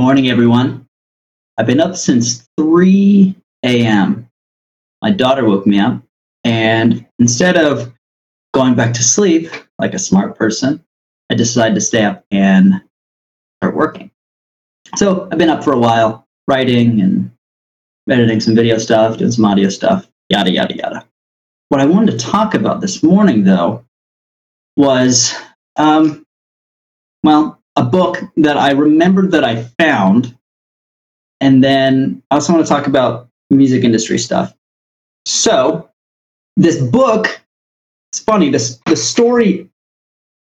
morning, everyone. I've been up since 3 a.m. My daughter woke me up, and instead of going back to sleep like a smart person, I decided to stay up and start working. So I've been up for a while, writing and editing some video stuff, doing some audio stuff, yada, yada, yada. What I wanted to talk about this morning, though, was, um, well, a book that I remembered that I found. And then I also want to talk about music industry stuff. So, this book, it's funny, this, the story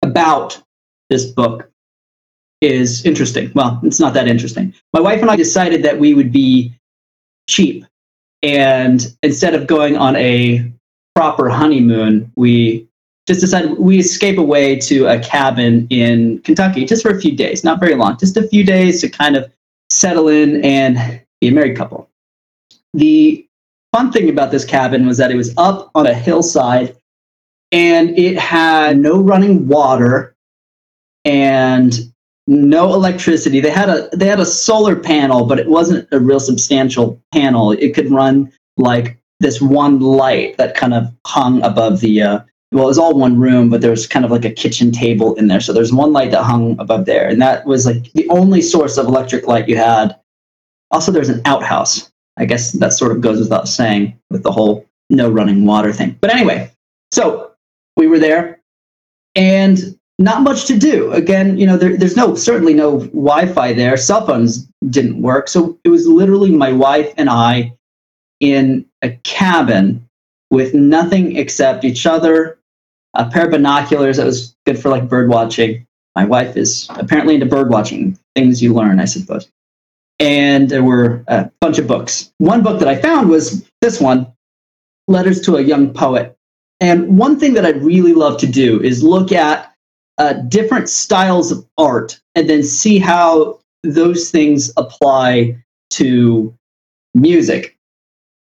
about this book is interesting. Well, it's not that interesting. My wife and I decided that we would be cheap. And instead of going on a proper honeymoon, we just decided we escape away to a cabin in Kentucky just for a few days, not very long, just a few days to kind of settle in and be a married couple. The fun thing about this cabin was that it was up on a hillside and it had no running water and no electricity. They had a they had a solar panel, but it wasn't a real substantial panel. It could run like this one light that kind of hung above the uh, well, it was all one room, but there was kind of like a kitchen table in there. So there's one light that hung above there, and that was like the only source of electric light you had. Also, there's an outhouse. I guess that sort of goes without saying with the whole no running water thing. But anyway, so we were there, and not much to do. Again, you know, there, there's no certainly no Wi-Fi there. Cell phones didn't work, so it was literally my wife and I in a cabin with nothing except each other a pair of binoculars that was good for like bird watching. My wife is apparently into bird watching, things you learn, I suppose. And there were a bunch of books. One book that I found was this one, Letters to a Young Poet. And one thing that I really love to do is look at uh, different styles of art and then see how those things apply to music.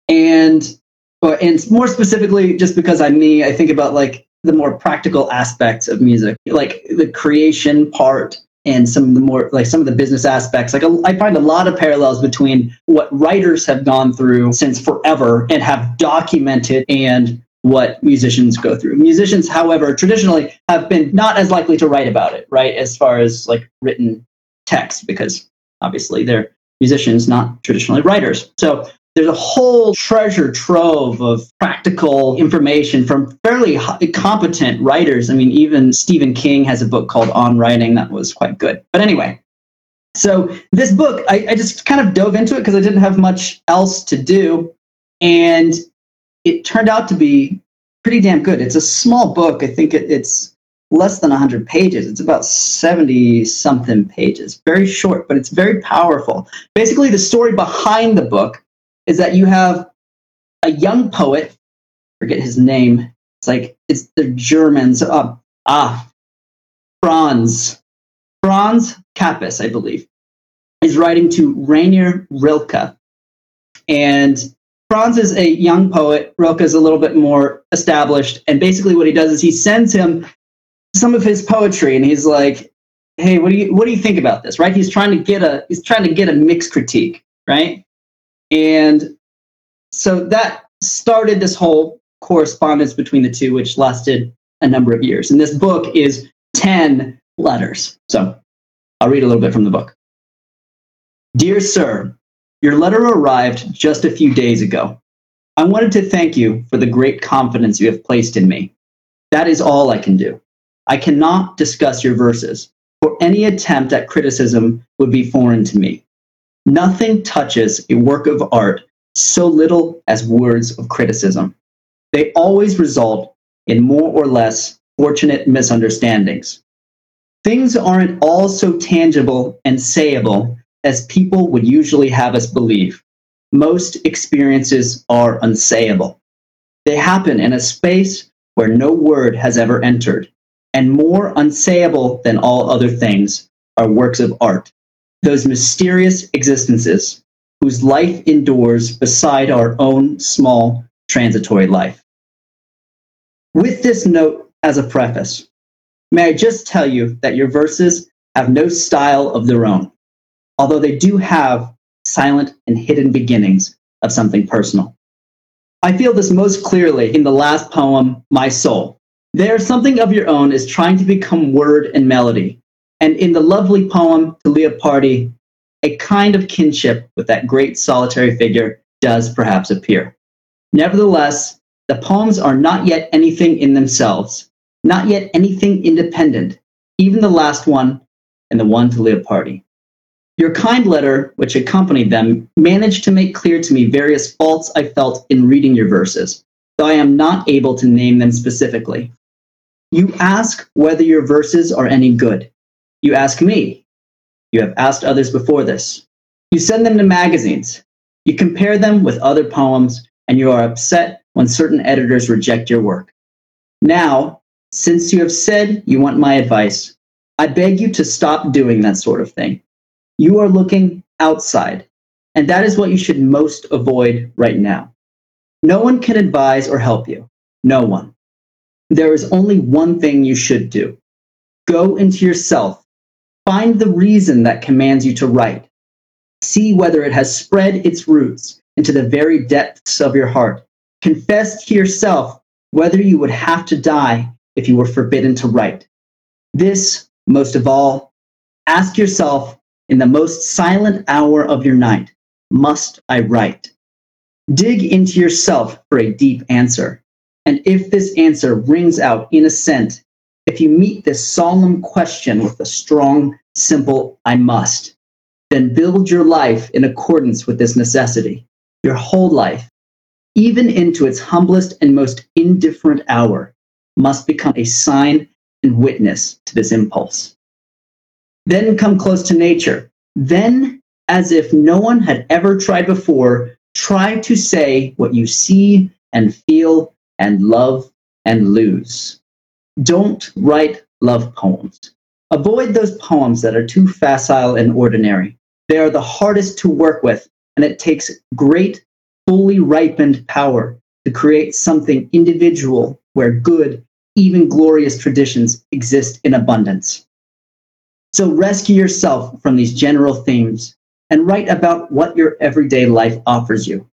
And and more specifically, just because I'm me, I think about like the more practical aspects of music, like the creation part and some of the more like some of the business aspects. Like I find a lot of parallels between what writers have gone through since forever and have documented and what musicians go through. Musicians, however, traditionally have been not as likely to write about it, right? As far as like written text, because obviously they're musicians, not traditionally writers. So there's a whole treasure trove of practical information from fairly competent writers. I mean, even Stephen King has a book called On Writing that was quite good. But anyway, so this book, I, I just kind of dove into it because I didn't have much else to do. And it turned out to be pretty damn good. It's a small book. I think it, it's less than 100 pages. It's about 70 something pages. Very short, but it's very powerful. Basically, the story behind the book is that you have a young poet, forget his name. It's like it's the Germans. Uh, ah, Franz, Franz Kappus, I believe, is writing to Rainer Rilke, and Franz is a young poet. Rilke is a little bit more established, and basically what he does is he sends him some of his poetry, and he's like, "Hey, what do you what do you think about this?" Right? He's trying to get a he's trying to get a mixed critique, right? And so that started this whole correspondence between the two, which lasted a number of years. And this book is 10 letters. So I'll read a little bit from the book. Dear Sir, your letter arrived just a few days ago. I wanted to thank you for the great confidence you have placed in me. That is all I can do. I cannot discuss your verses, for any attempt at criticism would be foreign to me. Nothing touches a work of art so little as words of criticism. They always result in more or less fortunate misunderstandings. Things aren't all so tangible and sayable as people would usually have us believe. Most experiences are unsayable. They happen in a space where no word has ever entered, and more unsayable than all other things are works of art, those mysterious existences whose life endures beside our own small transitory life. With this note as a preface, may I just tell you that your verses have no style of their own. although they do have silent and hidden beginnings of something personal. I feel this most clearly in the last poem, My Soul. There, something of your own is trying to become word and melody. And in the lovely poem to Leopardi, a kind of kinship with that great solitary figure does perhaps appear. Nevertheless, the poems are not yet anything in themselves, not yet anything independent, even the last one and the one to Leopardi. Your kind letter, which accompanied them, managed to make clear to me various faults I felt in reading your verses, though I am not able to name them specifically. You ask whether your verses are any good. You ask me. You have asked others before this. You send them to magazines. You compare them with other poems, and you are upset when certain editors reject your work. Now, since you have said you want my advice, I beg you to stop doing that sort of thing. You are looking outside, and that is what you should most avoid right now. No one can advise or help you. No one. There is only one thing you should do go into yourself, find the reason that commands you to write, see whether it has spread its roots into the very depths of your heart. Confess to yourself whether you would have to die if you were forbidden to write. This, most of all, ask yourself in the most silent hour of your night Must I write? Dig into yourself for a deep answer. And if this answer rings out in assent, if you meet this solemn question with a strong, simple, I must, then build your life in accordance with this necessity, your whole life, even into its humblest and most indifferent hour, must become a sign and witness to this impulse. Then come close to nature. Then, as if no one had ever tried before, try to say what you see and feel and love and lose. Don't write love poems. Avoid those poems that are too facile and ordinary. They are the hardest to work with, and it takes great, fully ripened power to create something individual where good, even glorious traditions exist in abundance. So rescue yourself from these general themes and write about what your everyday life offers you.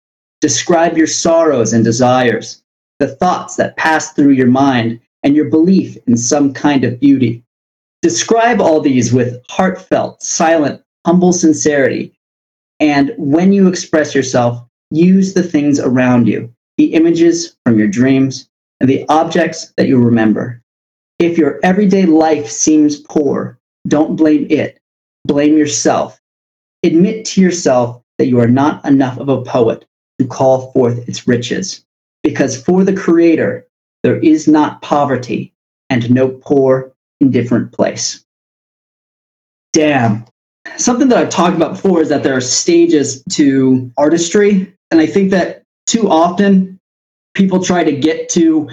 Describe your sorrows and desires, the thoughts that pass through your mind, and your belief in some kind of beauty. Describe all these with heartfelt, silent, humble sincerity. And when you express yourself, use the things around you, the images from your dreams, and the objects that you remember. If your everyday life seems poor, don't blame it. Blame yourself. Admit to yourself that you are not enough of a poet to call forth its riches. Because for the Creator, there is not poverty and no poor, indifferent place. Damn. Something that I've talked about before is that there are stages to artistry. And I think that too often people try to get to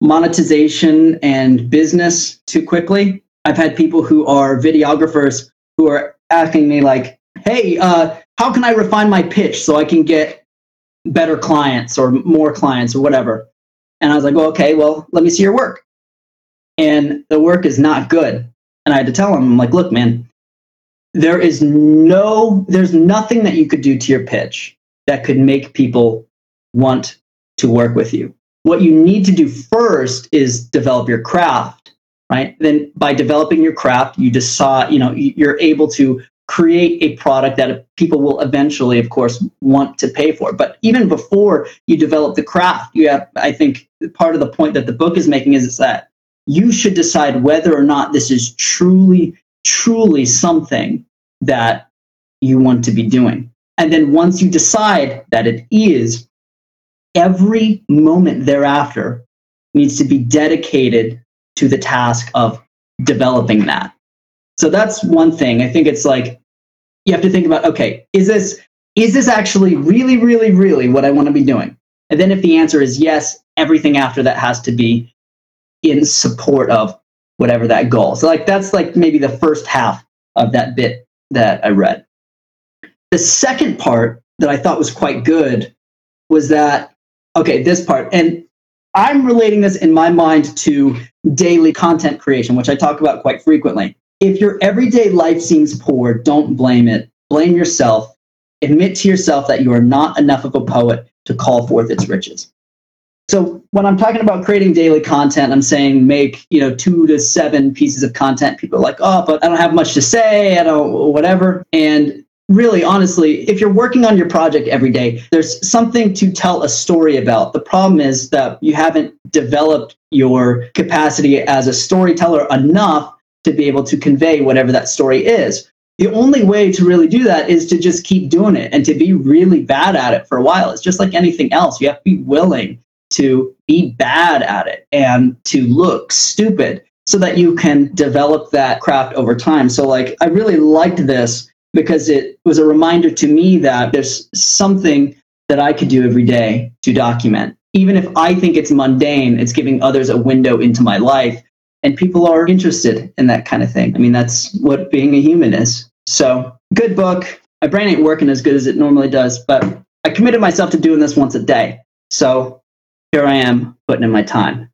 monetization and business too quickly. I've had people who are videographers who are asking me like, "Hey, uh, how can I refine my pitch so I can get better clients or more clients or whatever?" And I was like, "Well, okay, well, let me see your work." And the work is not good. And I had to tell him, I'm like, "Look, man, there is no, there's nothing that you could do to your pitch that could make people want to work with you. What you need to do first is develop your craft, right? Then by developing your craft, you just saw, you know, you're able to create a product that people will eventually, of course, want to pay for. But even before you develop the craft, you have, I think, part of the point that the book is making is that you should decide whether or not this is truly, truly something that you want to be doing. And then once you decide that it is, every moment thereafter needs to be dedicated to the task of developing that. So that's one thing. I think it's like you have to think about okay, is this is this actually really really really what I want to be doing? And then if the answer is yes, everything after that has to be in support of whatever that goal. So like that's like maybe the first half of that bit that I read. The second part that I thought was quite good was that okay, this part. And I'm relating this in my mind to daily content creation, which I talk about quite frequently. If your everyday life seems poor, don't blame it. blame yourself, admit to yourself that you are not enough of a poet to call forth its riches. So when I'm talking about creating daily content, I'm saying make, you know, two to seven pieces of content. People are like, oh, but I don't have much to say, I don't whatever. And really honestly, if you're working on your project every day, there's something to tell a story about. The problem is that you haven't developed your capacity as a storyteller enough to be able to convey whatever that story is. The only way to really do that is to just keep doing it and to be really bad at it for a while. It's just like anything else. You have to be willing to be bad at it and to look stupid so that you can develop that craft over time. So like I really liked this because it was a reminder to me that there's something that I could do every day to document. Even if I think it's mundane, it's giving others a window into my life. And people are interested in that kind of thing. I mean, that's what being a human is. So, good book. My brain ain't working as good as it normally does, but I committed myself to doing this once a day. So, here I am putting in my time.